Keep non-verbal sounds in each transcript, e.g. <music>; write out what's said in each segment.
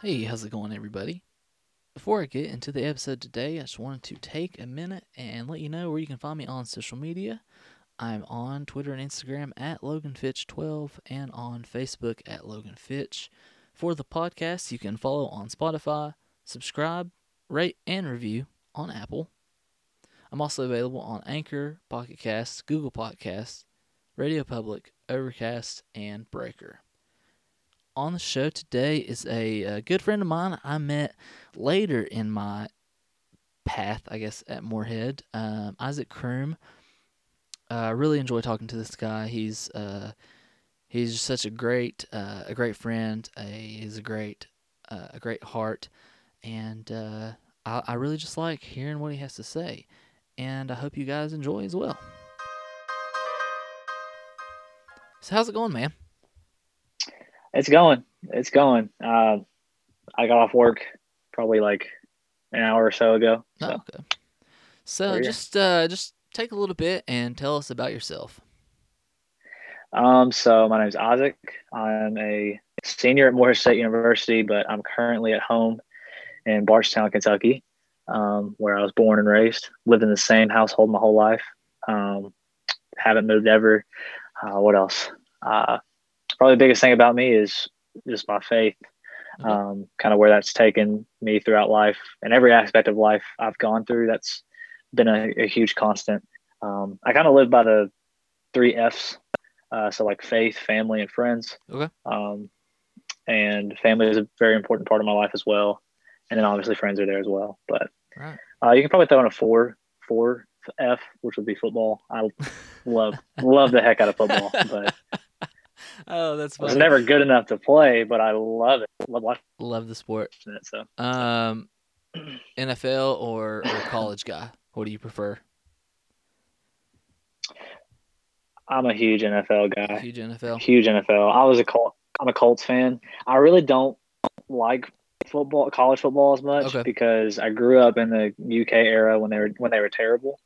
Hey, how's it going, everybody? Before I get into the episode today, I just wanted to take a minute and let you know where you can find me on social media. I'm on Twitter and Instagram at LoganFitch12 and on Facebook at LoganFitch. For the podcast, you can follow on Spotify, subscribe, rate, and review on Apple. I'm also available on Anchor, Pocket Casts, Google Podcasts, Radio Public, Overcast, and Breaker on the show today is a, a, good friend of mine I met later in my path, I guess, at Morehead. Um, Isaac Crume. Uh, I really enjoy talking to this guy. He's uh, he's such a great uh, a great friend. A, he's a great uh, a great heart, and uh, I, I really just like hearing what he has to say. And I hope you guys enjoy as well. So how's it going, man? It's going. It's going. Uh, I got off work probably like an hour or so ago. So, oh, okay. So just uh, just take a little bit and tell us about yourself. Um, so my name is Isaac. I'm a senior at Morehead State University, but I'm currently at home in Bardstown, Kentucky, um, where I was born and raised. Lived in the same household my whole life. Um, haven't moved ever. Uh, what else? Uh, probably the biggest thing about me is just my faith, mm-hmm. um, kind of where that's taken me throughout life and every aspect of life I've gone through. That's been a, a huge constant. Um, I kind of live by the three F's. Uh, so like faith, family, and friends. Okay. Um, and family is a very important part of my life as well. And then obviously friends are there as well. But right. uh, you can probably throw in a four, four F, which would be football. I <laughs> love love the heck out of football, but <laughs> oh, that's funny. I was never good enough to play, but I love it. Love watching Love the sport. it. So Um, <clears throat> NFL or, or college guy? What do you prefer? I'm a huge NFL guy. Huge NFL. Huge NFL. I was a Col- I'm a Colts fan. I really don't like football, college football as much Okay. because I grew up in the UK era when they were when they were terrible,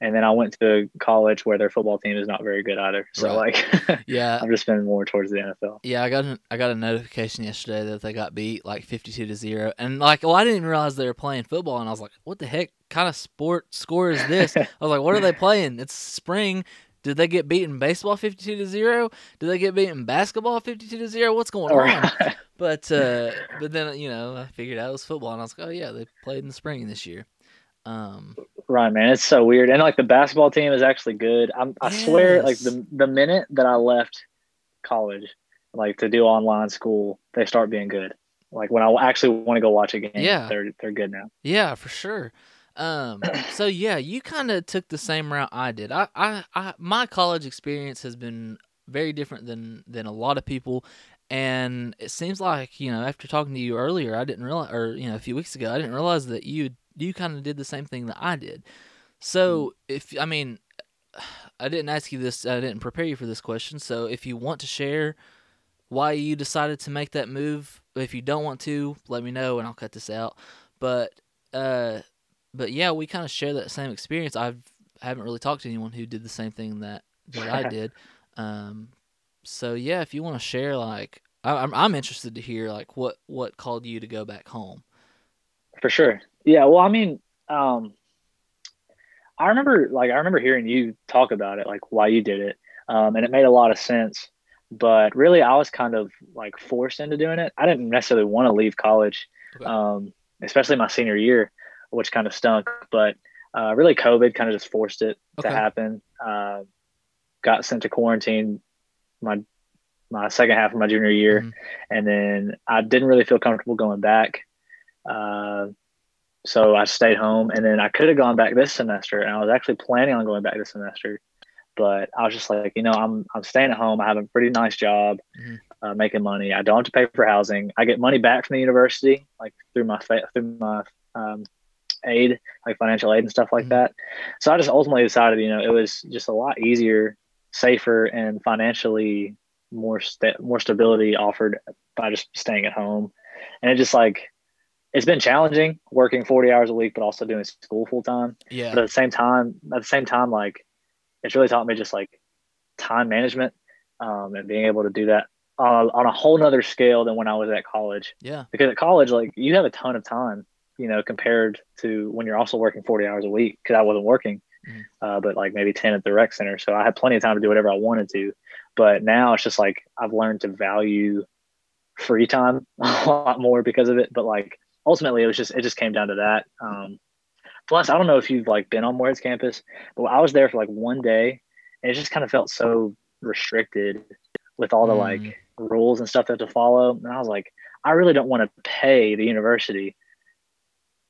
and then I went to college where their football team is not very good either. So like, <laughs> Yeah, I'm just spending more towards the NFL. yeah. I got an, I got a notification yesterday that they got beat like fifty-two to zero, and like, well, I didn't even realize they were playing football, and I was like, what the heck kind of sport score is this? <laughs> I was like, what are they playing? It's spring. Did they get beaten baseball fifty-two to zero? Did they get beaten basketball fifty-two to zero? What's going on? <laughs> But uh, but then you know I figured out it was football, and I was like, oh yeah, they played in the spring this year. Um, Right, man. It's so weird. And like the basketball team is actually good. I'm, I swear, like the the minute that I left college, like to do online school, they start being good. Like when I actually want to go watch a game, Yeah. they're they're good now. Yeah, for sure. Um, <clears throat> so yeah, you kind of took the same route I did. I, I, I, my college experience has been very different than than a lot of people, and it seems like you know after talking to you earlier, I didn't realize, or you know a few weeks ago, I didn't realize that you you kind of did the same thing that I did. So if I mean, I didn't ask you this, I didn't prepare you for this question. So if you want to share why you decided to make that move, if you don't want to, let me know and I'll cut this out. But uh but yeah, we kind of share that same experience. I've haven't really talked to anyone who did the same thing that that I <laughs> did. Um, so yeah, if you want to share, like, I, I'm I'm interested to hear like what what called you to go back home. For sure. Yeah. Well, I mean, um, I remember like I remember hearing you talk about it, like why you did it, um, and it made a lot of sense. But really, I was kind of like forced into doing it. I didn't necessarily want to leave college, Okay. um, especially my senior year, which kind of stunk. But uh, really, COVID kind of just forced it Okay. to happen. Uh, got sent to quarantine my my second half of my junior year, Mhm. and then I didn't really feel comfortable going back. Uh, so I stayed home, and then I could have gone back this semester, and I was actually planning on going back this semester, but I was just like, you know, I'm I'm staying at home. I have a pretty nice job, Mhm. uh, making money. I don't have to pay for housing. I get money back from the university, like through my fa- through my um, aid, like financial aid and stuff like Mhm. that. So I just ultimately decided, you know, it was just a lot easier, safer, and financially more sta- more stability offered by just staying at home. And it just like it's been challenging working 40 hours a week, but also doing school full time. Yeah. But at the same time, at the same time, like it's really taught me just like time management um, and being able to do that uh, on a whole nother scale than when I was at college. Yeah. Because at college, like you have a ton of time, you know, compared to when you're also working 40 hours a week. Because I wasn't working, Mhm. uh, but like maybe 10 at the rec center, so I had plenty of time to do whatever I wanted to. But now it's just like I've learned to value free time <laughs> a lot more because of it. But like ultimately, it was just it just came down to that. Um, plus, I don't know if you've like been on Morehead's campus, but I was there for like one day, and it just kind of felt so restricted with all the Mm. like rules and stuff that to follow. And I was like, I really don't want to pay the university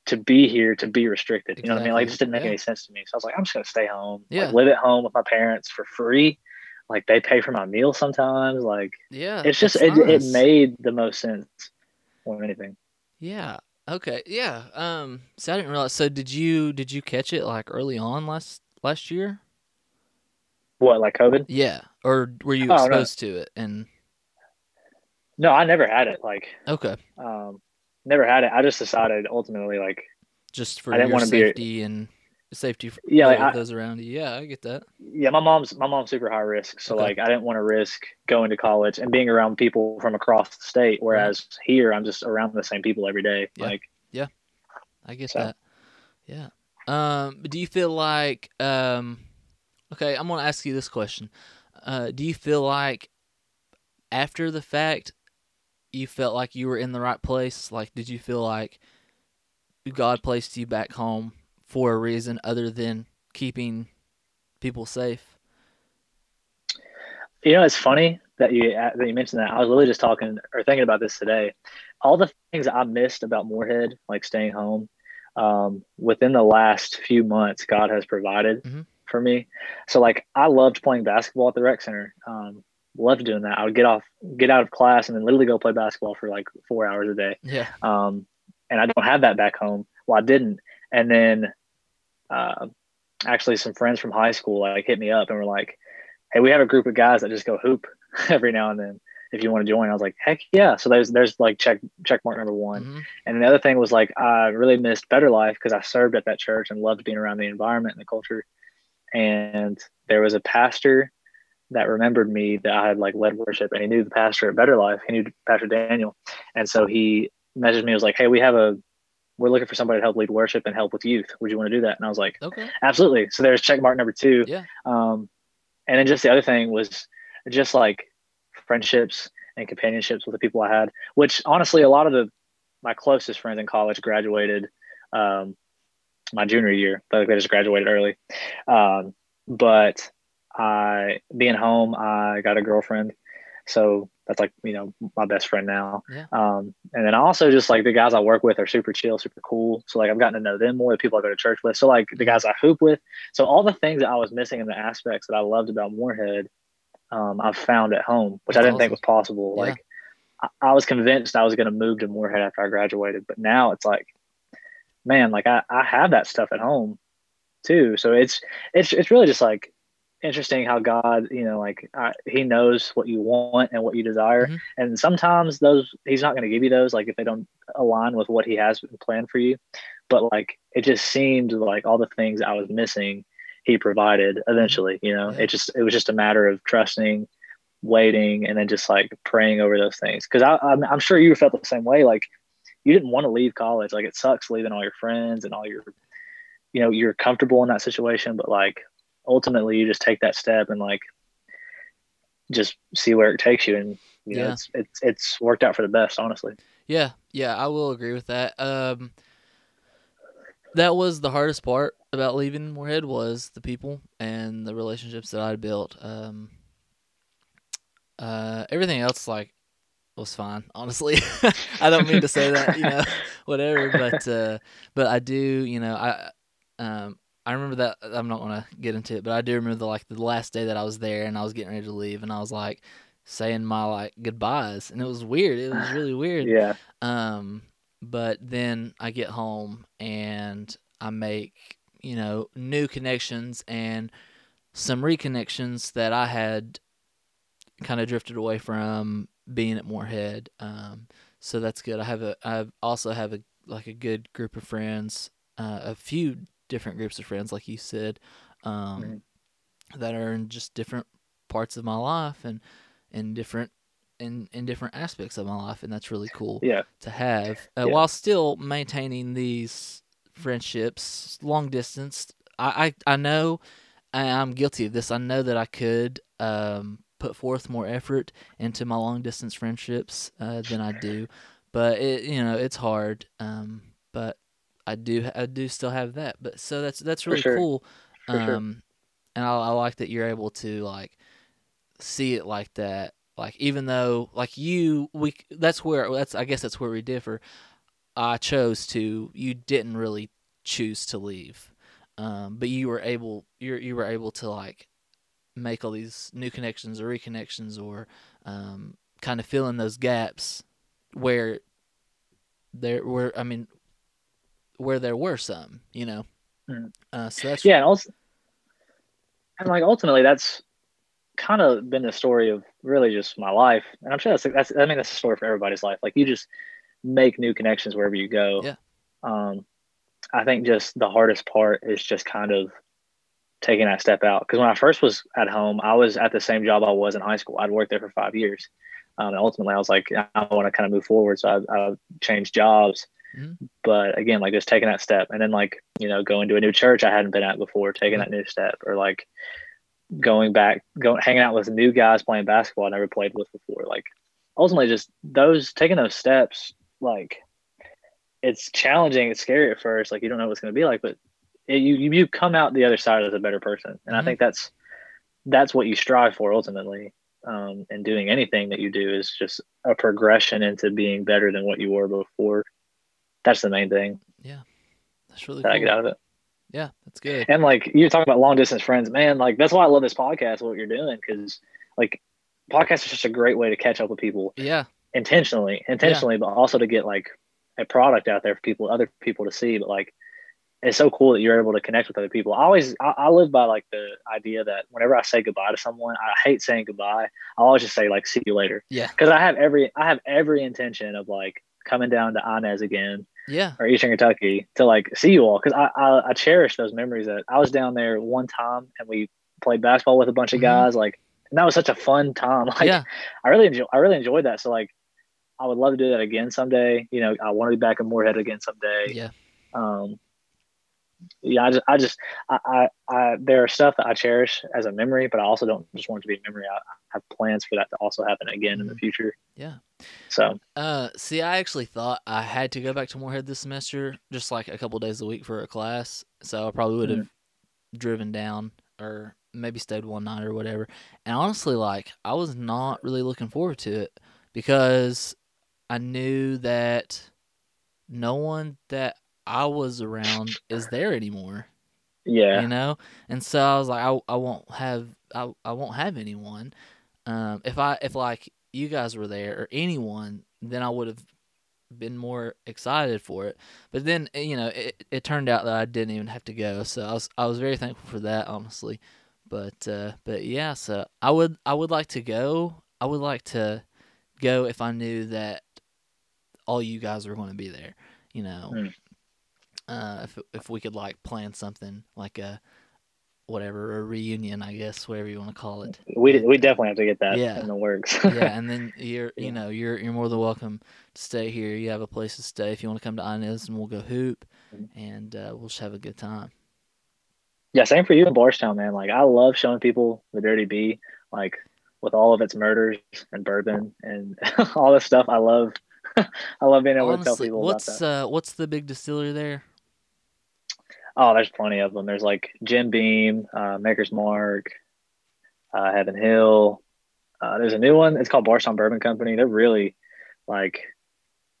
to be here to be restricted. You know what I mean? Like it just didn't make Exactly. any sense to me. So I was like, I'm just gonna stay home, Yeah. like, live at home with my parents for free. Like they pay for my meal sometimes. Like Yeah. it's just it, it made the most sense more than anything. Yeah. Okay. Yeah. Um. So I didn't realize. So did you did you catch it like early on last last year? What like COVID? Yeah. Or were you Oh, no. exposed to it? And No, I never had it. Like okay, um, never had it. I just decided ultimately like just for I didn't your wanna be- safety and safety for Yeah, like, of I- those around you. Yeah, I get that. yeah, my mom's my mom's super high risk, so Okay. like I didn't want to risk going to college and being around people from across the state. Whereas here, I'm just around the same people every day. Yeah. Like yeah, I get So- that. Yeah. Um. but Do you feel like um? Okay, I'm gonna ask you this question. Uh, do you feel like after the fact, you felt like you were in the right place? Like, did you feel like God placed you back home for a reason other than keeping people safe? you know, it's funny that you that you mentioned that. I was literally just talking or thinking about this today. All the things I missed about Morehead, like staying home, um, within the last few months, God has provided Mhm. for me. So like I loved playing basketball at the rec center. Um, loved doing that. I would get off, get out of class, and then literally go play basketball for like four hours a day. Yeah. Um, and I don't have that back home. Well, I didn't. And then, uh, actually, some friends from high school like hit me up and were like, "Hey, we have a group of guys that just go hoop <laughs> every now and then. If you want to join." I was like, "Heck yeah!" So there's there's like check check mark number one. Mhm. And the other thing was like I really missed Better Life because I served at that church and loved being around the environment and the culture. And there was a pastor that remembered me that I had like led worship, and he knew the pastor at Better Life. He knew Pastor Daniel, and so he messaged me. Was like, "Hey, we have a, we're looking for somebody to help lead worship and help with youth. Would you want to do that?" And I was like, Okay. "Absolutely." So there's check mark number two. Yeah. Um, and then just the other thing was just like friendships and companionships with the people I had, which honestly, a lot of the my closest friends in college graduated um, my junior year. Like they just graduated early. Um, but I being home, I got a girlfriend, so that's like you know my best friend now. Yeah. Um, and then also just like the guys I work with are super chill, super cool. So like I've gotten to know them more. The people I go to church with. So like the guys I hoop with. So all the things that I was missing in the aspects that I loved about Morehead, um, I've found at home, which I didn't think was possible. Yeah. Like I, I was convinced I was going to move to Morehead after I graduated, but now it's like, man, like I, I have that stuff at home too. So it's it's it's really just like interesting how God, you know, like I, He knows what you want and what you desire, Mhm. and sometimes those He's not going to give you those, like if they don't align with what He has planned for you. But like it just seemed like all the things I was missing, He provided eventually. You know, Yeah. it just it was just a matter of trusting, waiting, and then just like praying over those things. Because I'm I'm sure you felt the same way. Like you didn't want to leave college. Like it sucks leaving all your friends and all your, you know, you're comfortable in that situation, but like ultimately you just take that step and like just see where it takes you. And you know, Yeah. it's it's it's worked out for the best, honestly. Yeah, yeah, I will agree with that. Um, that was the hardest part about leaving Morehead was the people and the relationships that I'd built. Um, uh, everything else like was fine, <laughs> honestly. I don't mean to say that, you know, <laughs> whatever, but uh, but I do, you know, I um I remember that I'm not gonna get into it, but I do remember the like the last day that I was there and I was getting ready to leave and I was like saying my like goodbyes and it was weird. It was really <sighs> weird. Yeah. Um, but then I get home and I make, you know, new connections and some reconnections that I had kind of drifted away from being at Morehead. Um, so that's good. I have a, I also have a, like a good group of friends, uh, a few different groups of friends, like you said, um, that are in just different parts of my life and in different in in different aspects of my life, and that's really cool Yeah. to have uh, Yeah. while still maintaining these friendships long distance. I I, I know I, I'm guilty of this. I know that I could um, put forth more effort into my long distance friendships uh, than I do, but it you know it's hard. Um, but I do I do still have that. But so that's that's really sure. cool. For sure. Um, and I, I like that you're able to like see it like that. Like even though like you we that's where that's I guess that's where we differ. I chose to. You didn't really choose to leave, um, but you were able. You you were able to like make all these new connections or reconnections or um, kind of fill in those gaps where there were. I mean, where there were some. You know. Mhm. Uh, so that's yeah, and also, and like ultimately, that's kind of been the story of really just my life, and I'm sure that's that's I mean that's a story for everybody's life. Like you just make new connections wherever you go. Yeah. Um, I think just the hardest part is just kind of taking that step out. Because when I first was at home, I was at the same job I was in high school. I'd worked there for five years. Um, and ultimately, I was like, I want to kind of move forward, so I, I changed jobs. Mhm. But again, like just taking that step, and then like you know going to a new church I hadn't been at before, taking that new step, or like going back, going hanging out with new guys playing basketball I never played with before. Like ultimately, just those taking those steps, like it's challenging, it's scary at first, like you don't know what it's going to be like, but it, you you come out the other side as a better person, and Mhm. I think that's that's what you strive for ultimately. Um, and doing anything that you do is just a progression into being better than what you were before. That's the main thing Yeah, that's really that I get out of it. Yeah, that's good. And like you talk about long distance friends, man, like that's why I love this podcast, what you're doing, because like podcasts are such a great way to catch up with people Yeah, intentionally, intentionally, but also to get like a product out there for people, other people to see. But like, it's so cool that you're able to connect with other people. I always, I, I live by like the idea that whenever I say goodbye to someone, I hate saying goodbye. I always just say like, see you later, yeah, because I have every, I have every intention of like coming down to Inez again yeah, or Eastern Kentucky to like see you all because I, I I cherish those memories that I was down there one time and we played basketball with a bunch of Mhm. guys like and that was such a fun time <laughs> like yeah. I really enjoy I really enjoyed that so like I would love to do that again someday you know I want to be back in Morehead again someday Yeah. um yeah I just I just I, I I there are stuff that I cherish as a memory but I also don't just want it to be a memory I, have plans for that to also happen again in the Mhm. future Yeah. so Uh, see, I actually thought I had to go back to Morehead this semester, just like a couple days a week for a class. So I probably would have driven down or maybe stayed one night or whatever. And honestly, like I was not really looking forward to it because I knew that no one that I was around is there anymore. yeah. you know? And so i was like i, I won't have I, I won't have anyone. Um if i if like you guys were there or anyone then i would have been more excited for it. But then eh, you know it, it turned out that i didn't even have to go. So i was i was very thankful for that honestly. But uh but yeah so i would i would like to go. I would like to go if i knew that all you guys were going to be there you know? Mm. Uh if if we could like plan something like a whatever a reunion i guess whatever you want to call it we we definitely have to get that Yeah. in the works yeah <laughs> and then you're you know you're you're more than welcome to stay here you have a place to stay if you want to come to Inez and we'll go hoop Mhm. and uh, we'll just have a good time Yeah, same for you in Bardstown, man. Like I love showing people the Dirty B, like with all of its murders and bourbon and <laughs> all this stuff. I love, <laughs> I love being able to tell people what's uh what's the big distillery there Oh, there's plenty of them. There's like Jim Beam, uh, Maker's Mark, uh, Heaven Hill. Uh, there's a new one. It's called Bardstown Bourbon Company. They're really like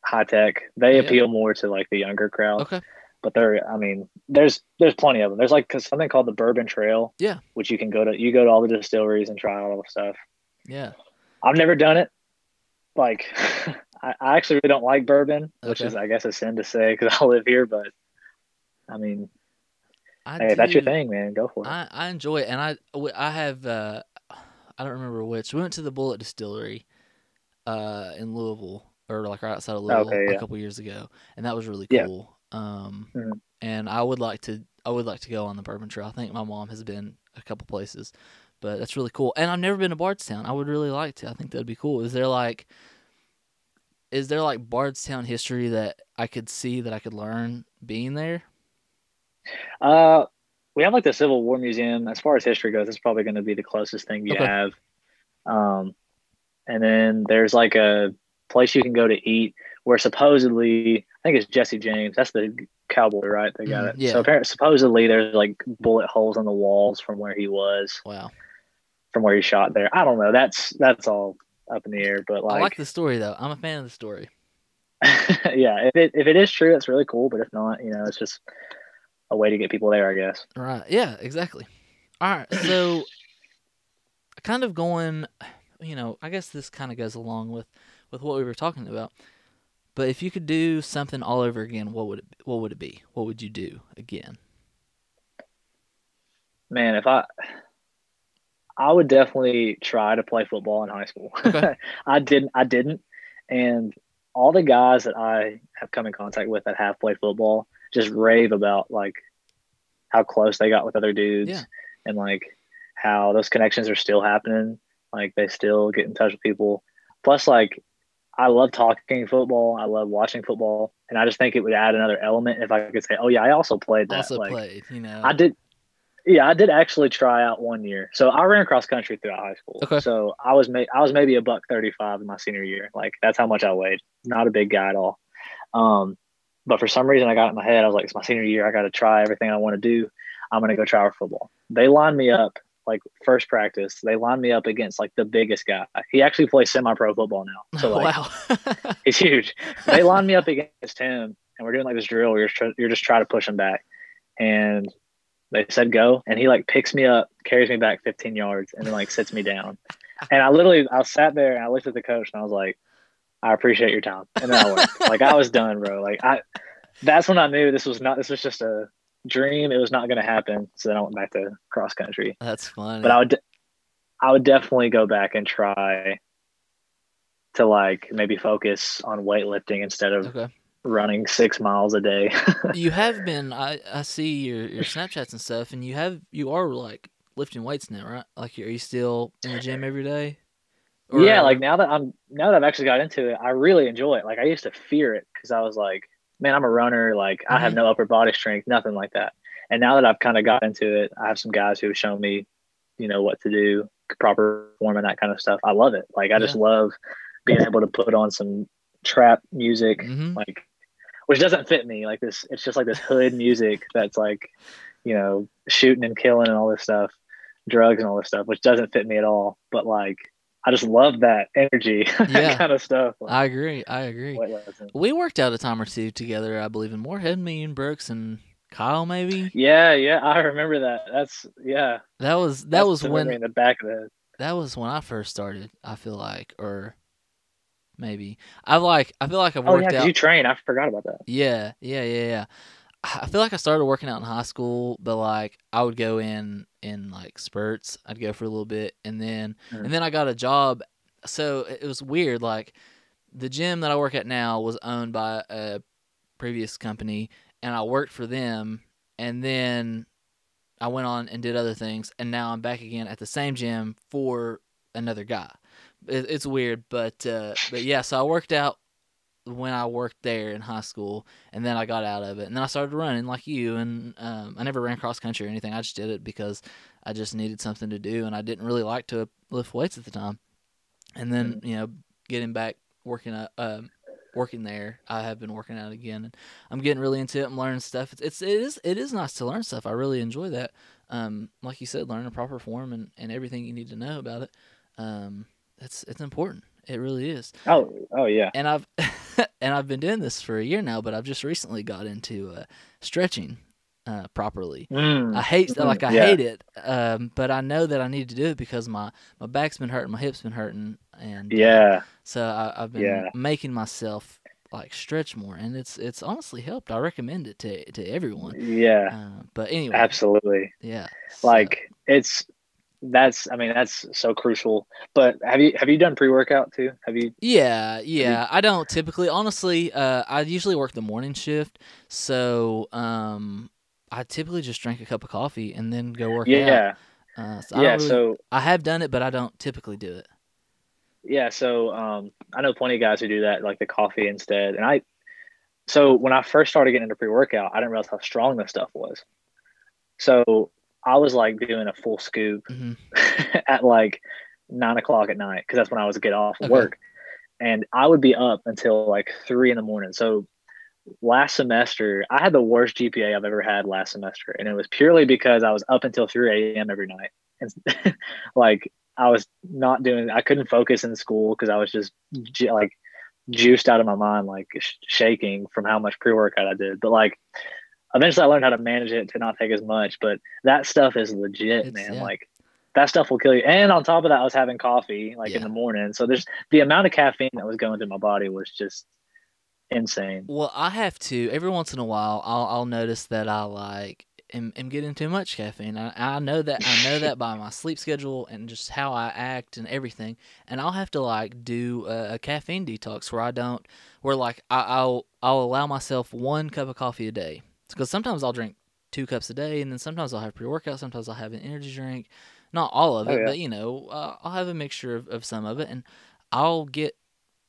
high tech. They Yeah. appeal more to like the younger crowd. okay but there i mean there's there's plenty of them there's like 'cause something called the bourbon trail Yeah. which you can go to you go to all the distilleries and try all the stuff yeah i've never done it like <laughs> I, I actually really don't like bourbon which is i guess a sin to say because <laughs> i live here but i mean I hey if that's your thing man go for it I, I enjoy it, and I I have uh, I don't remember which. We went to the Bulleit Distillery, uh, in Louisville, or like right outside of Louisville, Okay, a couple years ago, and that was really Yeah. cool. Um, Mhm. and I would like to I would like to go on the Bourbon Trail. I think my mom has been a couple places, but that's really cool. And I've never been to Bardstown. I would really like to. I think that'd be cool. Is there like is there like Bardstown history that I could see that I could learn being there? Uh, we have like the Civil War Museum. As far as history goes, it's probably going to be the closest thing you Okay. have. Um, and then there's like a place you can go to eat where supposedly I think it's Jesse James. That's the cowboy, right? They got Mhm, it. yeah. So apparently, supposedly there's like bullet holes on the walls from where he was, Wow. from where he shot there. I don't know. That's that's all up in the air. But like, I like, like the story though. I'm a fan of the story. <laughs> yeah, if it if it is true, that's really cool. But if not, you know, it's just a way to get people there, I guess. Right. Yeah, exactly. All right. So <laughs> kind of going, you know, I guess this kind of goes along with with what we were talking about. But if you could do something all over again, what would it what would it be? What would you do again? Man, if I I would definitely try to play football in high school. Okay. <laughs> I didn't I didn't. And all the guys that I have come in contact with that have played football just rave about like how close they got with other dudes Yeah. and like how those connections are still happening. Like they still get in touch with people. Plus like I love talking football. I love watching football. And I just think it would add another element if I could say, Oh yeah, I also played that. also like, played, you know. I did. Yeah, I did actually try out one year. So I ran cross country throughout high school. Okay. So I was ma- I was maybe a buck thirty five in my senior year. Like that's how much I weighed. Not a big guy at all. Um, but for some reason I got in my head. I was like, it's my senior year. I got to try everything I want to do. I'm gonna go try for football. They lined me up like first practice. They lined me up against like the biggest guy. He actually plays semi pro football now. So <laughs> like wow. <laughs> he's huge. They lined me up against him, and we're doing like this drill. Where you're tr- you're just trying to push him back, and they said go, and he like picks me up, carries me back 15 yards, and then like sits me down. <laughs> And I literally I sat there and I looked at the coach and I was like, I appreciate your time, and then I went <laughs> like I was done, bro. Like I, that's when I knew this was not this was just a dream. It was not going to happen. So then I went back to cross country. That's funny. But I would, I would definitely go back and try to like maybe focus on weightlifting instead of okay. running six miles a day. <laughs> you have been I, I see your your Snapchats and stuff and you have you are like lifting weights now, right? Like are you still in the gym every day? Yeah, like now that I'm now that I've actually got into it, I really enjoy it. Like I used to fear it because I was like, man, I'm a runner. Like I have Mhm. no upper body strength, nothing like that. And now that I've kind of got into it, I have some guys who have shown me, you know, what to do, proper form and that kind of stuff. I love it. Like I just love being able to put on some trap music, hmm like which doesn't fit me. Like this, it's just like this hood music that's like, you know, shooting and killing and all this stuff, drugs and all this stuff, which doesn't fit me at all. But like, I just love that energy, <laughs> Yeah. that kind of stuff. Like, I agree. I agree. We worked out a time or two together, I believe, in Morehead, me and Brooks and Kyle maybe. yeah, yeah, I remember that. That's yeah. That was that that's was when in the back of the that was when I first started, I feel like or maybe. I like I feel like I've worked Oh yeah, out you train. I forgot about that. Yeah, yeah, yeah, yeah. I feel like I started working out in high school, but like I would go in in like spurts. I'd go for a little bit, and then Mm. and then I got a job. So it it was weird. Like the gym that I work at now was owned by a previous company, and I worked for them, and then I went on and did other things, and now I'm back again at the same gym for another guy. It, it's weird, but uh, but yeah. So I worked out when I worked there in high school, and then I got out of it, and then I started running like you. And um, I never ran cross country or anything. I just did it because I just needed something to do, and I didn't really like to lift weights at the time. And then you know, getting back working uh, um, working there, I have been working out again, and I'm getting really into it. I'm learning stuff. It's, it's it is it is nice to learn stuff. I really enjoy that. Um, like you said, learning a proper form and, and everything you need to know about it. Um, it's it's important. It really is Oh, oh yeah. and I've <laughs> and I've been doing this for a year now, but I've just recently got into uh, stretching uh, properly. Mm. I hate Mhm. like I Yeah. hate it, um, but I know that I need to do it because my my back's been hurting, my hips been hurting, and uh, Yeah. so I, I've been Yeah. making myself like stretch more, and it's it's honestly helped. I recommend it to to everyone. Yeah. Uh, but anyway, Absolutely. yeah, so- Like it's that's I mean that's so crucial. But have you have you done pre workout too? Have you Yeah, yeah. I don't typically, honestly. Uh, I usually work the morning shift, so um, I typically just drink a cup of coffee and then go work out. Yeah. Uh, so yeah. don't really, So I have done it, but I don't typically do it. yeah. So um, I know plenty of guys who do that, like the coffee instead. And I, so when I first started getting into pre workout, I didn't realize how strong this stuff was. So I was like doing a full scoop hmm <laughs> at like nine o'clock at night because that's when I was get off Okay. work, and I would be up until like three in the morning. So last semester, I had the worst GPA I've ever had last semester, and it was purely because I was up until three a.m. every night, and <laughs> like I was not doing. I couldn't focus in school because I was just like juiced out of my mind, like sh- shaking from how much pre workout I did. But like. Eventually, I learned how to manage it to not take as much, but that stuff is legit, It's- man. yeah. Like that stuff will kill you. And on top of that, I was having coffee like Yeah. in the morning. So there's the amount of caffeine that was going through my body was just insane. Well, I have to every once in a while. I'll I'll notice that I like am, am getting too much caffeine. I, I know that I know that by my sleep schedule and just how I act and everything. And I'll have to like do a, a caffeine detox where I don't where like I, I'll I'll allow myself one cup of coffee a day because sometimes I'll drink two cups a day and then sometimes I'll have pre workout. Sometimes I'll have an energy drink. Not all of Oh, it, yeah. but you know uh, I'll have a mixture of, of some of it and I'll get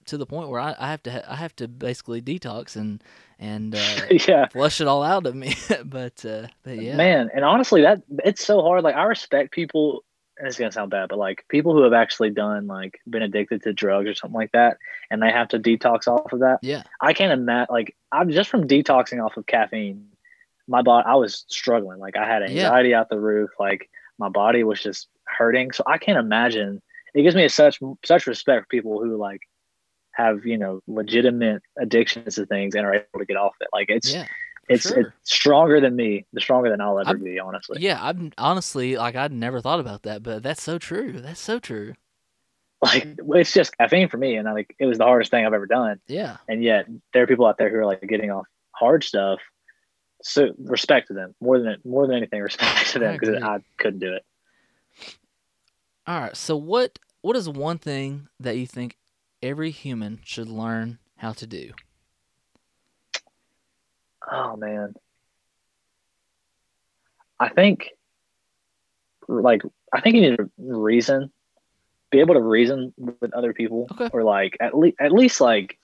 to the point where I, I have to ha- I have to basically detox and and uh, <laughs> yeah. flush it all out of me. <laughs> but uh, but yeah, Man, and honestly that it's so hard. Like I respect people and it's gonna sound bad, but like people who have actually done like been addicted to drugs or something like that and they have to detox off of that. yeah, I can't imagine like I'm just from detoxing off of caffeine, my body I was struggling. Like I had Yeah. anxiety out the roof, like my body was just hurting. So I can't imagine it gives me such such respect for people who like have, you know, legitimate addictions to things and are able to get off it. Like it's yeah, it's sure. it's stronger than me, the stronger than I'll ever I'm- be, honestly. yeah. I'm honestly like I'd never thought about that, but that's so true. That's so true. Like it's just caffeine for me and I like it was the hardest thing I've ever done. Yeah, and yet there are people out there who are like getting off hard stuff. So respect to them more than more than anything. <laughs> Respect to them because. I couldn't do it. All right. So what what is one thing that you think every human should learn how to do? Oh man, I think like I think you need to reason, be able to reason with other people, Okay. or like at least at least like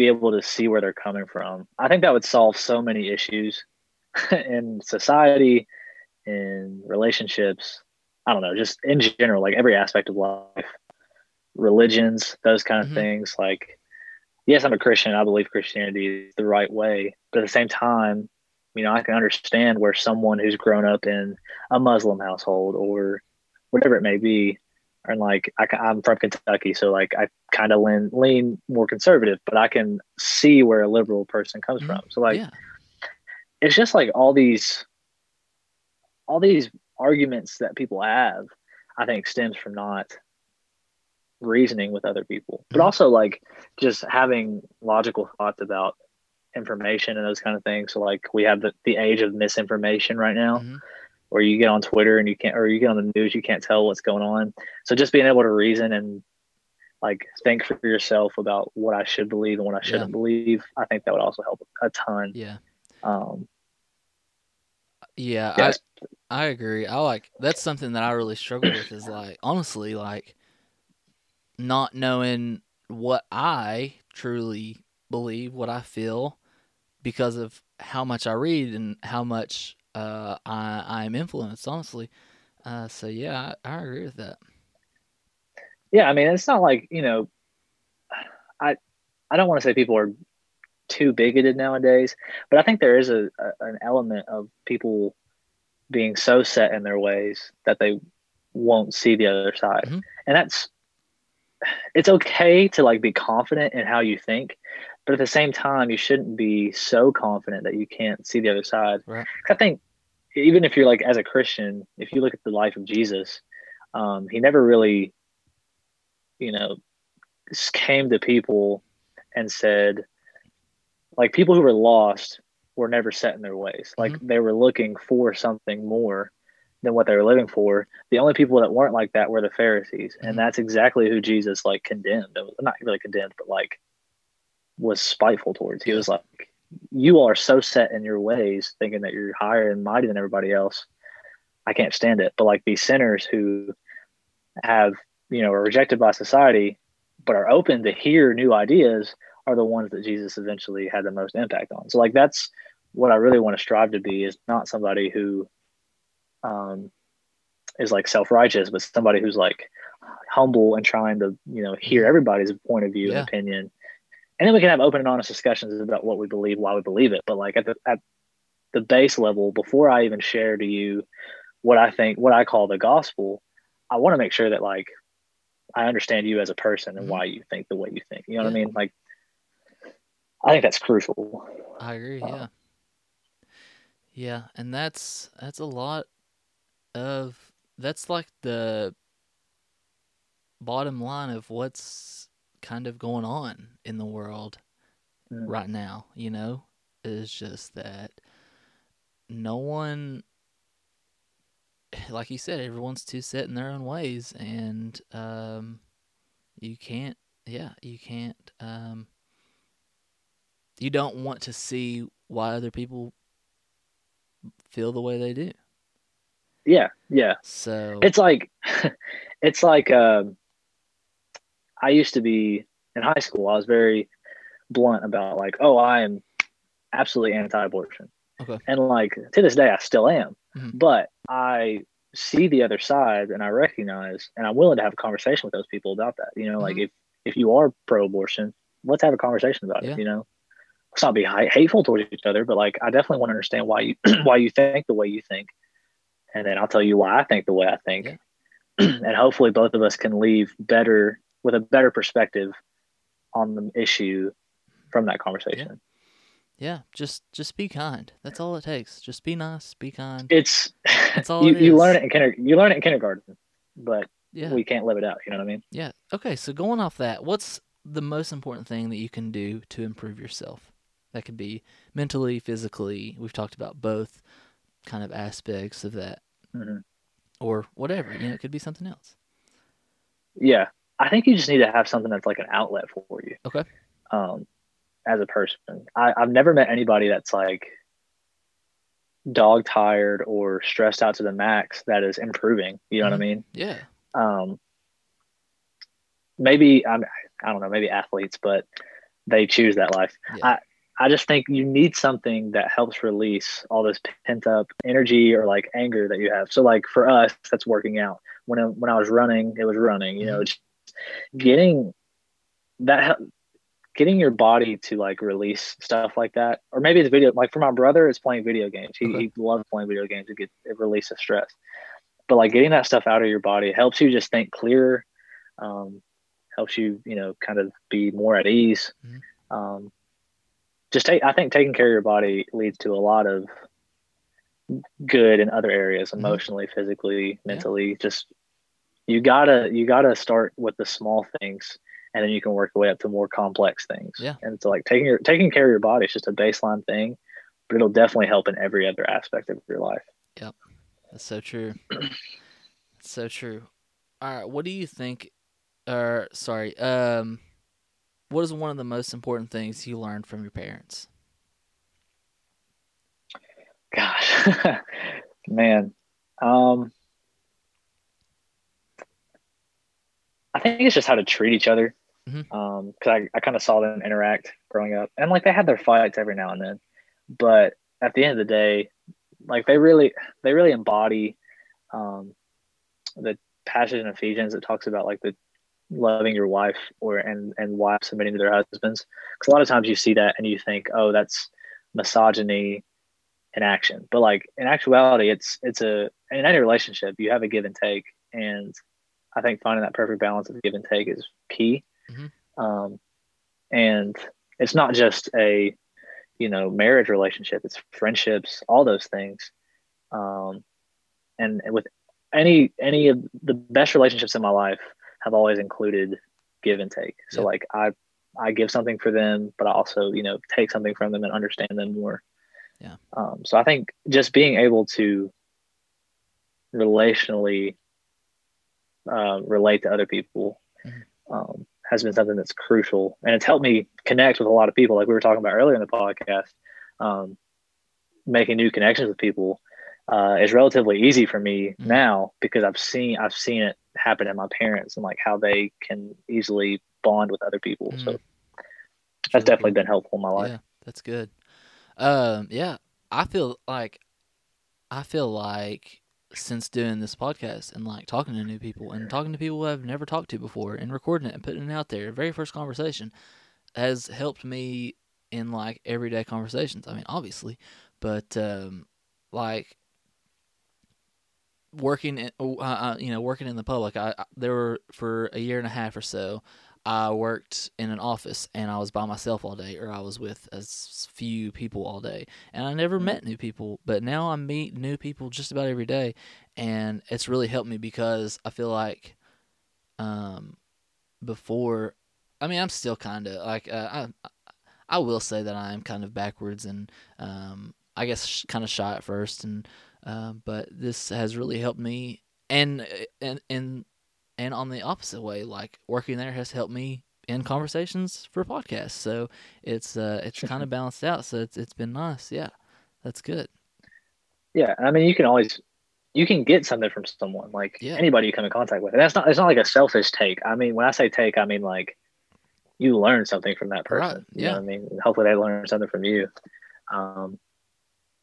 be able to see where they're coming from. I think that would solve so many issues <laughs> in society, in relationships. I don't know, just in general, like every aspect of life, religions, those kind of Mhm. things. Like, yes, I'm a Christian. I believe Christianity is the right way, but at the same time, you know, I can understand where someone who's grown up in a Muslim household or whatever it may be, and like I, am from Kentucky, so like I kind of lean lean more conservative, but I can see where a liberal person comes Mhm. from. So like, yeah, it's just like all these all these arguments that people have i think stems from not reasoning with other people but Mhm. also like just having logical thoughts about information and those kind of things so like we have the, the age of misinformation right now Mhm. Where you get on twitter and you can't or you get on the news you can't tell what's going on so just being able to reason and like think for yourself about what i should believe and what i shouldn't believe i think that would also help a ton yeah, um yeah. yeah, I, I agree. I like that's something that I really struggle with is like honestly like not knowing what I truly believe, what I feel because of how much I read and how much uh, I I am influenced, honestly. Uh, so yeah, I, I agree with that. yeah i mean it's not like you know i i don't want to say people are too bigoted nowadays but i think there is a, a an element of people being so set in their ways that they won't see the other side Mhm. and that's it's okay to like be confident in how you think but at the same time you shouldn't be so confident that you can't see the other side. Right. i think even if you're like as a christian if you look at the life of jesus um, he never really you know came to people and said like people who were lost were never set in their ways. Like they were looking for something more than what they were living for. The only people that weren't like that were the pharisees Mhm. and that's exactly who jesus like condemned. Not really condemned but like was spiteful towards he was like you are so set in your ways thinking that you're higher and mighty than everybody else I can't stand it. But like these sinners who have, you know, are rejected by society, but are open to hear new ideas are the ones that Jesus eventually had the most impact on. So like that's what I really want to strive to be is not somebody who um, is like self-righteous, but somebody who's like humble and trying to, you know, hear everybody's point of view Yeah. and opinion. And then we can have open and honest discussions about what we believe, why we believe it. But like at the at the base level, before I even share to you what I think, what I call the gospel, I want to make sure that like I understand you as a person and Mhm. why you think the way you think. You know what I mean? Like I think that's crucial. I agree. Uh, Yeah. Yeah, and that's that's a lot of that's like the bottom line of what's kind of going on in the world Mm. right now, you know, is just that no one <sighs> like you said, everyone's too set in their own ways and um you can't yeah, you can't um you don't want to see why other people feel the way they do. Yeah, yeah. So It's like <laughs> it's like um I used to be in high school, I was very blunt about like, oh, I am absolutely anti-abortion. Okay. And like to this day, I still am. Mhm. But I see the other side, and I recognize, and I'm willing to have a conversation with those people about that. You know, like Mhm. if if you are pro-abortion, let's have a conversation about Yeah. it. You know, let's not be hateful towards each other, but like I definitely want to understand why you <clears throat> why you think the way you think, and then I'll tell you why I think the way I think, Yeah. <clears throat> and hopefully both of us can leave better with a better perspective on the issue from that conversation. yeah, just just be kind. That's all it takes. Just be nice, be kind. It's That's all <laughs> you, it you learn it in kinder you learn it in kindergarten, but Yeah. we can't live it out. You know what I mean? Yeah. Okay, so going off that, what's the most important thing that you can do to improve yourself? That could be mentally, physically. We've talked about both kind of aspects of that Mhm. or whatever. You know, it could be something else. Yeah, I think you just need to have something that's like an outlet for you. Okay. Um, as a person, I, I've never met anybody that's like dog tired or stressed out to the max that is improving. You know Mhm. what I mean? Yeah. Um, maybe I'm, I don't know, maybe athletes, but they choose that life. Yeah. I, I just think you need something that helps release all this pent up energy or like anger that you have. So like for us, that's working out. When I, when I was running, it was running. You know, just getting that, getting your body to like release stuff like that, or maybe it's video. Like for my brother, it's playing video games. He, Okay. he loves playing video games to get it release of stress. But like getting that stuff out of your body helps you just think clearer. Um, helps you, you know, kind of be more at ease. Mhm. Um, just take i think taking care of your body leads to a lot of good in other areas Mhm. emotionally physically mentally just you gotta you gotta start with the small things and then you can work your way up to more complex things Yeah. and so like taking your taking care of your body is just a baseline thing but it'll definitely help in every other aspect of your life Yep. That's so true. That's so true. All right, what do you think or sorry, um what is one of the most important things you learned from your parents? gosh <laughs> man um i think it's just how to treat each other. Mhm. um because i, I kind of saw them interact growing up. And like they had their fights every now and then. But at the end of the day like they really they really embody um the passage in ephesians that talks about like the loving your wife or and and wives submitting to their husbands. Because a lot of times you see that and you think oh that's misogyny in action. But like in actuality it's it's a in any relationship you have a give and take. And i think finding that perfect balance of give and take is key Mhm. um, and it's not just a you know marriage relationship it's friendships all those things um, and with any any of the best relationships in my life have always included give and take so Yeah. like i i give something for them but i also you know take something from them and understand them more Yeah. um, so i think just being able to relationally uh, relate to other people Mhm. um, has been something that's crucial and it's helped me connect with a lot of people like we were talking about earlier in the podcast um, making new connections with people uh, is relatively easy for me Mhm. now because I've seen I've seen it happen in my parents and like how they can easily bond with other people. So Mhm. that's really definitely been helpful in my life. Yeah, that's good. Um, yeah, I feel like I feel like since doing this podcast and like talking to new people and talking to people I've never talked to before and recording it and putting it out there, very first conversation has helped me in like everyday conversations. I mean, obviously, but um, like working in, uh, uh, you know, working in the public. I, I there were for a year and a half or so. I worked in an office and I was by myself all day, or I was with as few people all day, and I never Mhm. met new people. But now I meet new people just about every day, and it's really helped me because I feel like, um, before, I mean, I'm still kind of like uh, I, I will say that I am kind of backwards and um, I guess sh- kind of shy at first, and um, but this has really helped me, and and and and on the opposite way, like working there has helped me in conversations for podcasts. So it's uh it's kind of balanced out. So it's it's been nice. Yeah, that's good. Yeah, I mean you can always you can get something from someone like Yeah. anybody you come in contact with. And that's not it's not like a selfish take. I mean when I say take, I mean like you learn something from that person. Right, You know yeah. I mean? Hopefully they learn something from you. Um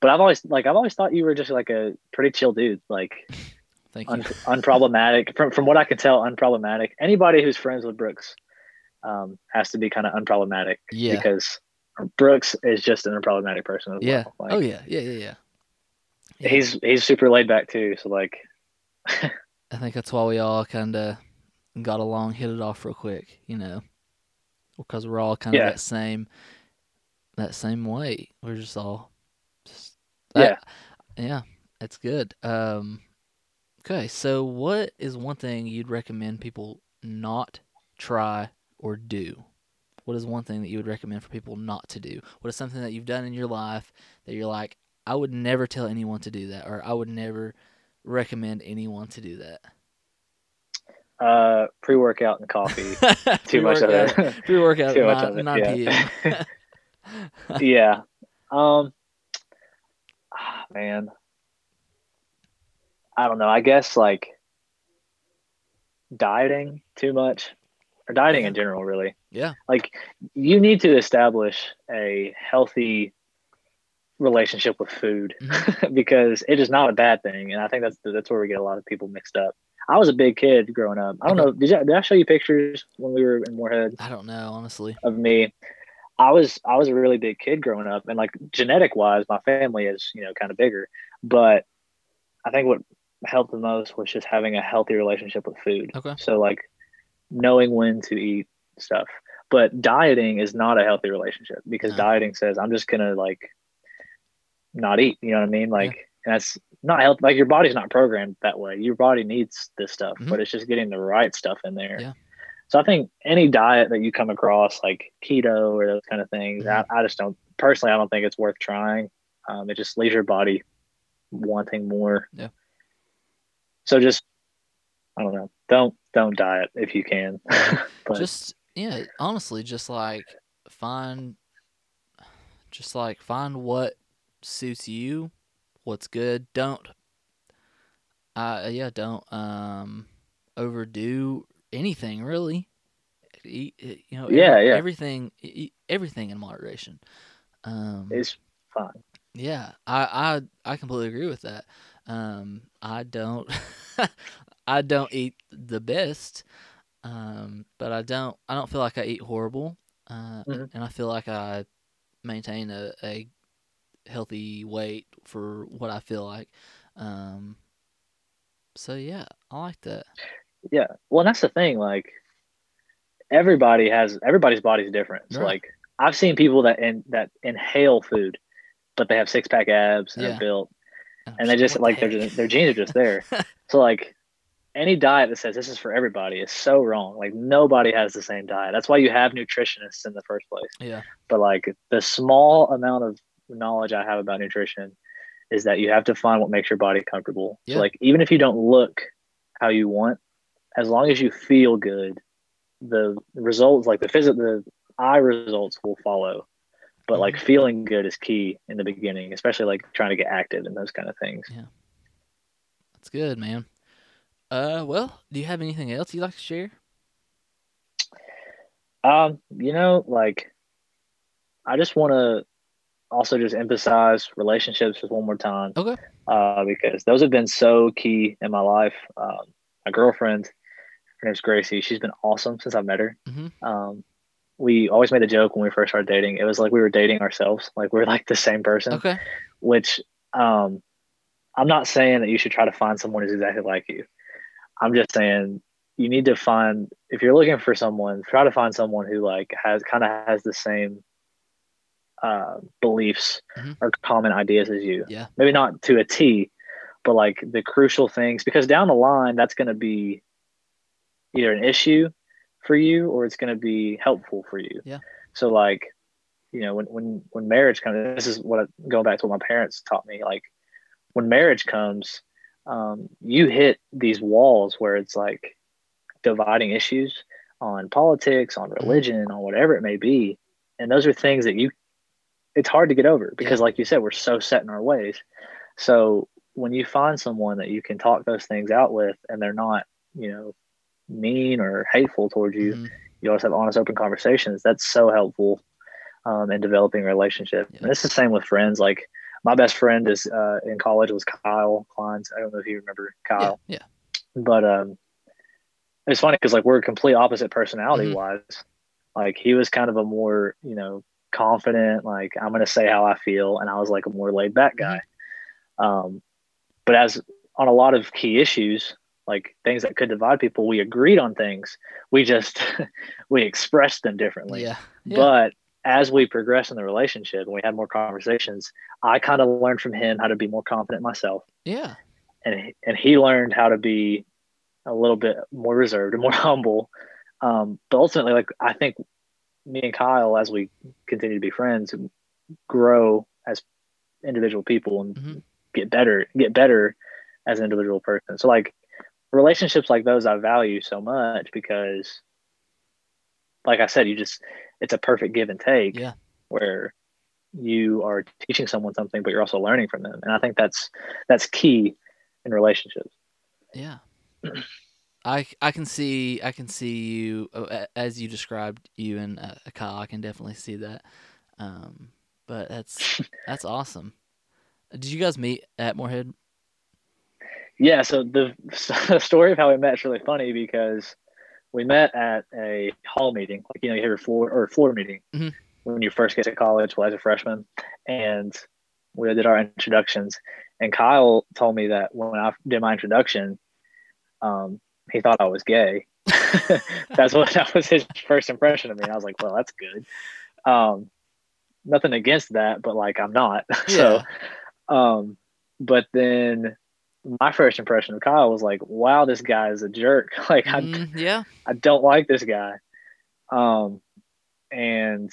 but I've always like I've always thought you were just like a pretty chill dude, like Thank you. un- <laughs> unproblematic. From from what I can tell, unproblematic. Anybody who's friends with Brooks um, has to be kind of unproblematic yeah. because Brooks is just an unproblematic person Yeah. well. Like, oh yeah. Yeah. Yeah. Yeah. Yeah. he's he's super laid back too. So like, <laughs> I think that's why we all kind of got along, hit it off real quick, you know, because we're all kind of Yeah. that same, that same way. We're just all, just, Yeah. I- yeah, it's good. Um, okay, so what is one thing you'd recommend people not try or do? What is one thing that you would recommend for people not to do? What is something that you've done in your life that you're like, I would never tell anyone to do that, or I would never recommend anyone to do that? uh, pre workout and coffee. <laughs> Too much of it. At <laughs> much 9, of it, 9 yeah. <laughs> yeah. Um. ah, man. I don't know. I guess like dieting too much, or dieting in general, really. Yeah. Like you need to establish a healthy relationship with food Mm-hmm. <laughs> because it is not a bad thing, and I think that's that's where we get a lot of people mixed up. I was a big kid growing up. I don't know. Did, you, did I show you pictures when we were in Morehead? I don't know, honestly. of me. I was I was a really big kid growing up, and like genetic wise, my family is you know kind of bigger. But I think what helped the most was just having a healthy relationship with food. Okay. So like knowing when to eat stuff. But dieting is not a healthy relationship because No. dieting says I'm just gonna like not eat. You know what I mean? Like and that's not healthy. Like your body's not programmed that way. Your body needs this stuff, Mhm. but it's just getting the right stuff in there. Yeah. So I think any diet that you come across, like keto or those kind of things, Mhm. I, I just don't personally. I don't think it's worth trying. Um, it just leaves your body wanting more. Yeah. So just, I don't know. Don't don't diet if you can. <laughs> just yeah, honestly, just like find, just like find what suits you, what's good. Don't, uh, yeah, don't um overdo anything really. Eat, you know, Yeah, yeah. everything, everything in moderation. Um, it's fine. Yeah, I I I completely agree with that. Um, I don't <laughs> I don't eat the best, um, but I don't I don't feel like I eat horrible, uh, Mhm. and I feel like I maintain a, a healthy weight for what I feel like. Um, so yeah, I like that. Yeah. Well, that's the thing. Like everybody has everybody's body's different. Right. like I've seen people that in that inhale food, but they have six pack abs and Yeah. built, Oh, and they just like the their heck?" their genes are just there. <laughs> so like any diet that says this is for everybody is so wrong. Like nobody has the same diet. That's why you have nutritionists in the first place. yeah, But like the small amount of knowledge I have about nutrition is that you have to find what makes your body comfortable. Yeah. So like even if you don't look how you want, as long as you feel good, the results like the physical the eye results will follow. But like Mm-hmm. feeling good is key in the beginning, especially like trying to get active and those kind of things. Yeah. That's good, man. Uh, well, do you have anything else you'd like to share? Um, you know, like I just want to also just emphasize relationships just one more time. Okay. Uh, because those have been so key in my life. Um, my girlfriend, her name's Gracie. She's been awesome since I met her. Mhm. Um, we always made the joke when we first started dating. It was like we were dating ourselves. Like we are like the same person. Okay. Which, um, I'm not saying that you should try to find someone who's exactly like you. I'm just saying you need to find if you're looking for someone, try to find someone who like has kind of has the same uh, beliefs Mhm. or common ideas as you. Yeah. Maybe not to a T, but like the crucial things because down the line that's going to be either an issue for you or it's going to be helpful for you. Yeah. So like, you know, when when when marriage comes, this is what I, going back to what my parents taught me. Like, when marriage comes, um, you hit these walls where it's like dividing issues on politics, on religion, on whatever it may be, and those are things that you. It's hard to get over because, Yeah. like you said, we're so set in our ways. So when you find someone that you can talk those things out with, and they're not, you know, mean or hateful towards you, Mhm. you always have honest, open conversations. That's so helpful um, in developing a relationship. Yeah. And it's the same with friends. Like my best friend is uh, in college was Kyle Kleins. I don't know if you remember Kyle, Yeah. but um, it's funny because like we're complete opposite personality Mhm. wise. Like he was kind of a more you know confident, like I'm gonna say how I feel, and I was like a more laid back guy. Um, but as on a lot of key issues, like things that could divide people, we agreed on things. We just <laughs> we expressed them differently. Yeah. Yeah. But as we progressed in the relationship and we had more conversations, I kind of learned from him how to be more confident myself, yeah. and he, and he learned how to be a little bit more reserved and more <laughs> humble. Um, but ultimately, like I think me and Kyle, as we continue to be friends, grow as individual people and Mhm. get better, get better as an individual person. So like relationships like those, I value so much because, like I said, you just it's a perfect give and take Yeah. where you are teaching someone something, but you're also learning from them, and I think that's that's key in relationships. Yeah. <clears throat> I I can see I can see you uh, as you described you and uh, Kyle. I can definitely see that. Um, but that's <laughs> that's awesome. Did you guys meet at Morehead? Yeah, so the, <laughs> the story of how we met is really funny because we met at a hall meeting, like you know, you have your floor or floor meeting Mhm. when you first get to college, well, as a freshman, and we did our introductions. And Kyle told me that when I did my introduction, um, he thought I was gay. <laughs> that's what <laughs> that was his first impression of me. I was like, well, that's good. Um, nothing against that, but like I'm not. so, um, but then my first impression of Kyle was like, wow, this guy is a jerk. <laughs> like I, Mm, yeah. I don't like this guy. Um, and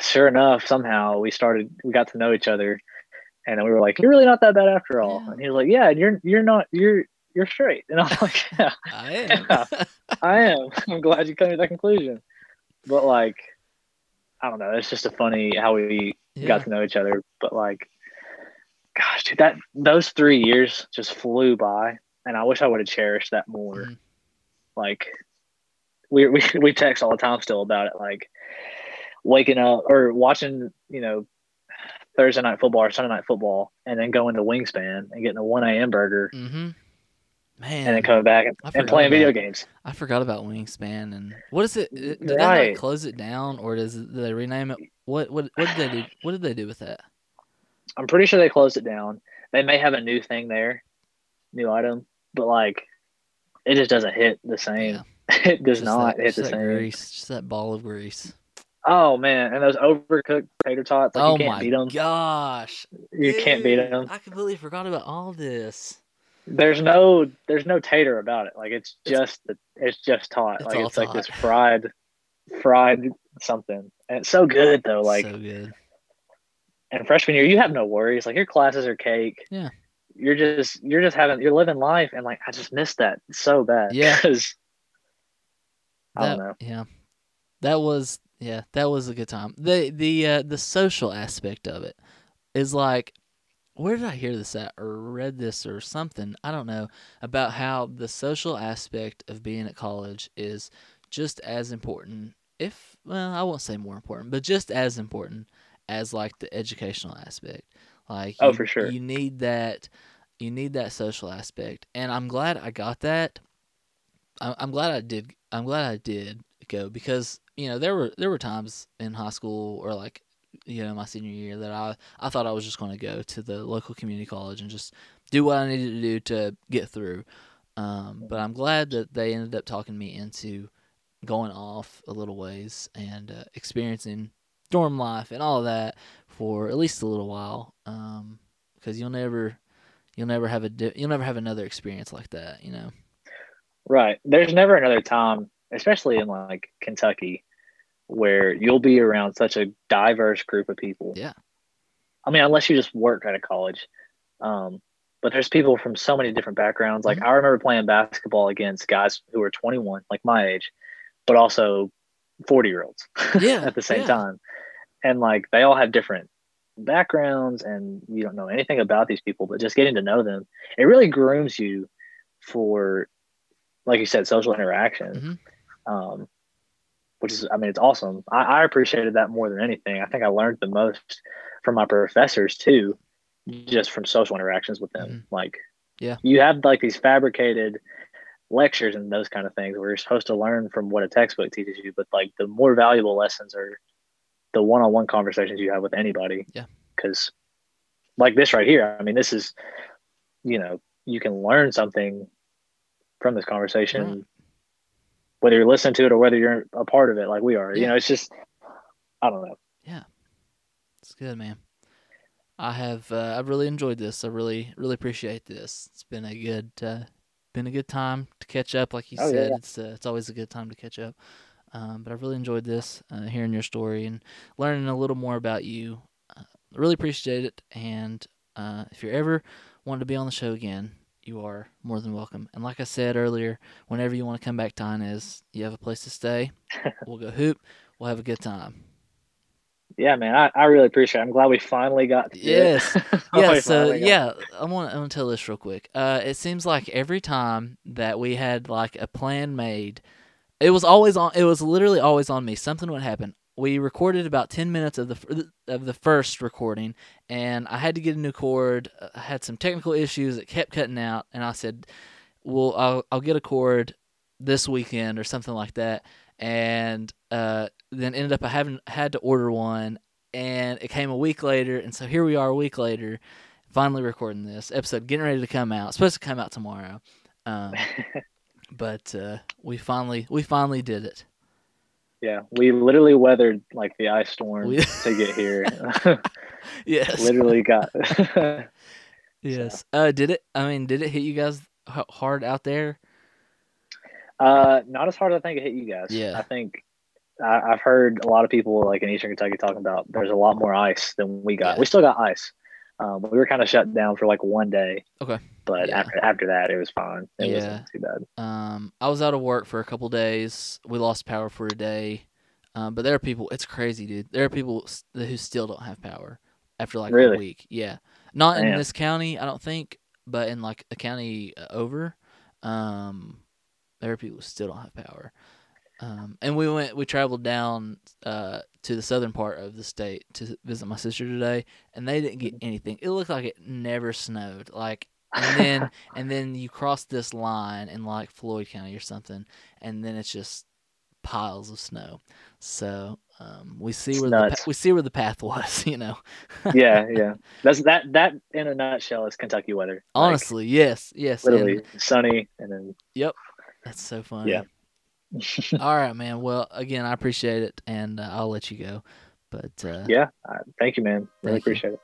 sure enough, somehow we started, we got to know each other, and then we were like, "You're really not that bad after all." Yeah. And he was like, "Yeah, you're you're not you're you're straight." And I'm <laughs> like, "Yeah, I am. <laughs> I am. I'm glad you came to that conclusion." But like, I don't know. It's just a funny how we yeah. got to know each other. But like, gosh, dude, that those three years just flew by, and I wish I would have cherished that more. Mhm. Like, we we <laughs> we text all the time still about it. Like, waking up or watching, you know, Thursday night football or Sunday night football, and then going to Wingspan and getting a one a.m. burger, Mm-hmm. Man, and then coming back and, and playing video games. I forgot about Wingspan and what is it? Did they like close it down or does it, did they rename it? What what what did they do? What did they do with that? I'm pretty sure they closed it down. They may have a new thing there, new item, but like, it just doesn't hit the same. Yeah. <laughs> It does Just not that, hit the same. grease, just that ball of grease. Oh man, and those overcooked tater tots, like oh you can't my beat them. gosh! You can't beat them. I completely forgot about all this. There's no, there's no tater about it. Like it's It's- just, the, it's just tot. it's like it's like this fried, fried something, and it's so good though. Like, so good. And freshman year, you have no worries. Like your classes are cake. Yeah. You're just, you're just having, you're living life, and like I just missed that so bad. Yeah. <laughs> I That, don't know. Yeah, that was yeah, that was a good time. the the uh, The social aspect of it is like where did I hear this at or read this or something? I don't know about how the social aspect of being at college is just as important, if well, I won't say more important, but just as important as like the educational aspect. Like Oh, you, for sure. you need that you need that social aspect, and I'm glad I got that. I'm, I'm glad I did. I'm glad I did go because you know there were there were times in high school or like you know my senior year that I I thought I was just going to go to the local community college and just do what I needed to do to get through. Um, but I'm glad that they ended up talking me into going off a little ways and uh, experiencing dorm life and all of that for at least a little while. Um, because you'll never you'll never have a di- you'll never have another experience like that. You know. Right. There's never another time, especially in like Kentucky, where you'll be around such a diverse group of people. Yeah. I mean, unless you just work at a college. Um, but there's people from so many different backgrounds. Like Mhm. I remember playing basketball against guys who were 21, like my age, but also 40 year olds Yeah, <laughs> at the same yeah. time. And like they all have different backgrounds and you don't know anything about these people, but just getting to know them, it really grooms you for, like you said, social interaction. Mhm. Um, which is, I mean, it's awesome. I, I appreciated that more than anything. I think I learned the most from my professors too, just from social interactions with them. Mhm. Like, Yeah. you have like these fabricated lectures and those kind of things where you're supposed to learn from what a textbook teaches you, but like the more valuable lessons are the one-on-one conversations you have with anybody. Yeah. Because, like this right here, I mean, this is, you know, you can learn something from this conversation, Right. whether you're listening to it or whether you're a part of it, like we are. You know, it's just, I don't know. Yeah, it's good, man. I have uh, I've really enjoyed this. I really really appreciate this. It's been a good uh, been a good time to catch up. Like you Oh, said, yeah. it's uh, it's always a good time to catch up. Um, but I've really enjoyed this, uh, hearing your story and learning a little more about you. Uh, really appreciate it. And uh, if you're ever wanting to be on the show again, you are more than welcome. And like I said earlier, whenever you want to come back to Inez, you have a place to stay. <laughs> we'll go hoop. We'll have a good time. Yeah, man, I, I really appreciate it. I'm glad we finally got to. Yes. <laughs> Yeah so yeah i want i want to tell this real quick uh it seems like every time that we had like a plan made it was always on it was literally always on me. Something would happen. We recorded about 10 minutes of the of the first recording and i had to get a new cord. I had some technical issues that kept cutting out and i said well i'll, I'll get a cord this weekend or something like that. And uh, then ended up i haven't had to order one and it came a week later and so here we are a week later finally recording this episode getting ready to come out. Supposed to come out tomorrow. Um, <laughs> but uh, we finally we finally did it yeah, we literally weathered like the ice storm We- to get here. <laughs> <laughs> yes literally got. <laughs> yes uh did it i mean did it hit you guys hard out there uh, not as hard as I think it hit you guys. Yeah. I think I, I've heard a lot of people like in Eastern Kentucky talking about there's a lot more ice than we got. Yeah. We still got ice. Um, we were kind of shut down for like one day. Okay. But Yeah. after after that, it was fine. It Yeah. wasn't too bad. Um, I was out of work for a couple days. We lost power for a day. Um, but there are people. It's crazy, dude. There are people who still don't have power after like Really? a week. Yeah, not in this county, I don't think, but in like a county uh, over, um, there are people who still don't have power. Um, and we went. We traveled down uh, to the southern part of the state to visit my sister today, and they didn't get anything. It looked like it never snowed. Like and then <laughs> and then you cross this line in like Floyd County or something, and then it's just piles of snow. So um, we see It's where the nuts. pa- we see where the path <laughs> was. You know, yeah, yeah. That's that. That in a nutshell is Kentucky weather. Like, honestly, yes, yes. and literally sunny and then Yep, that's so funny. Yeah. All right, man. Well, again, I appreciate it, and uh, I'll let you go. But uh, yeah. Uh, thank you, man. Really Thank you. appreciate it.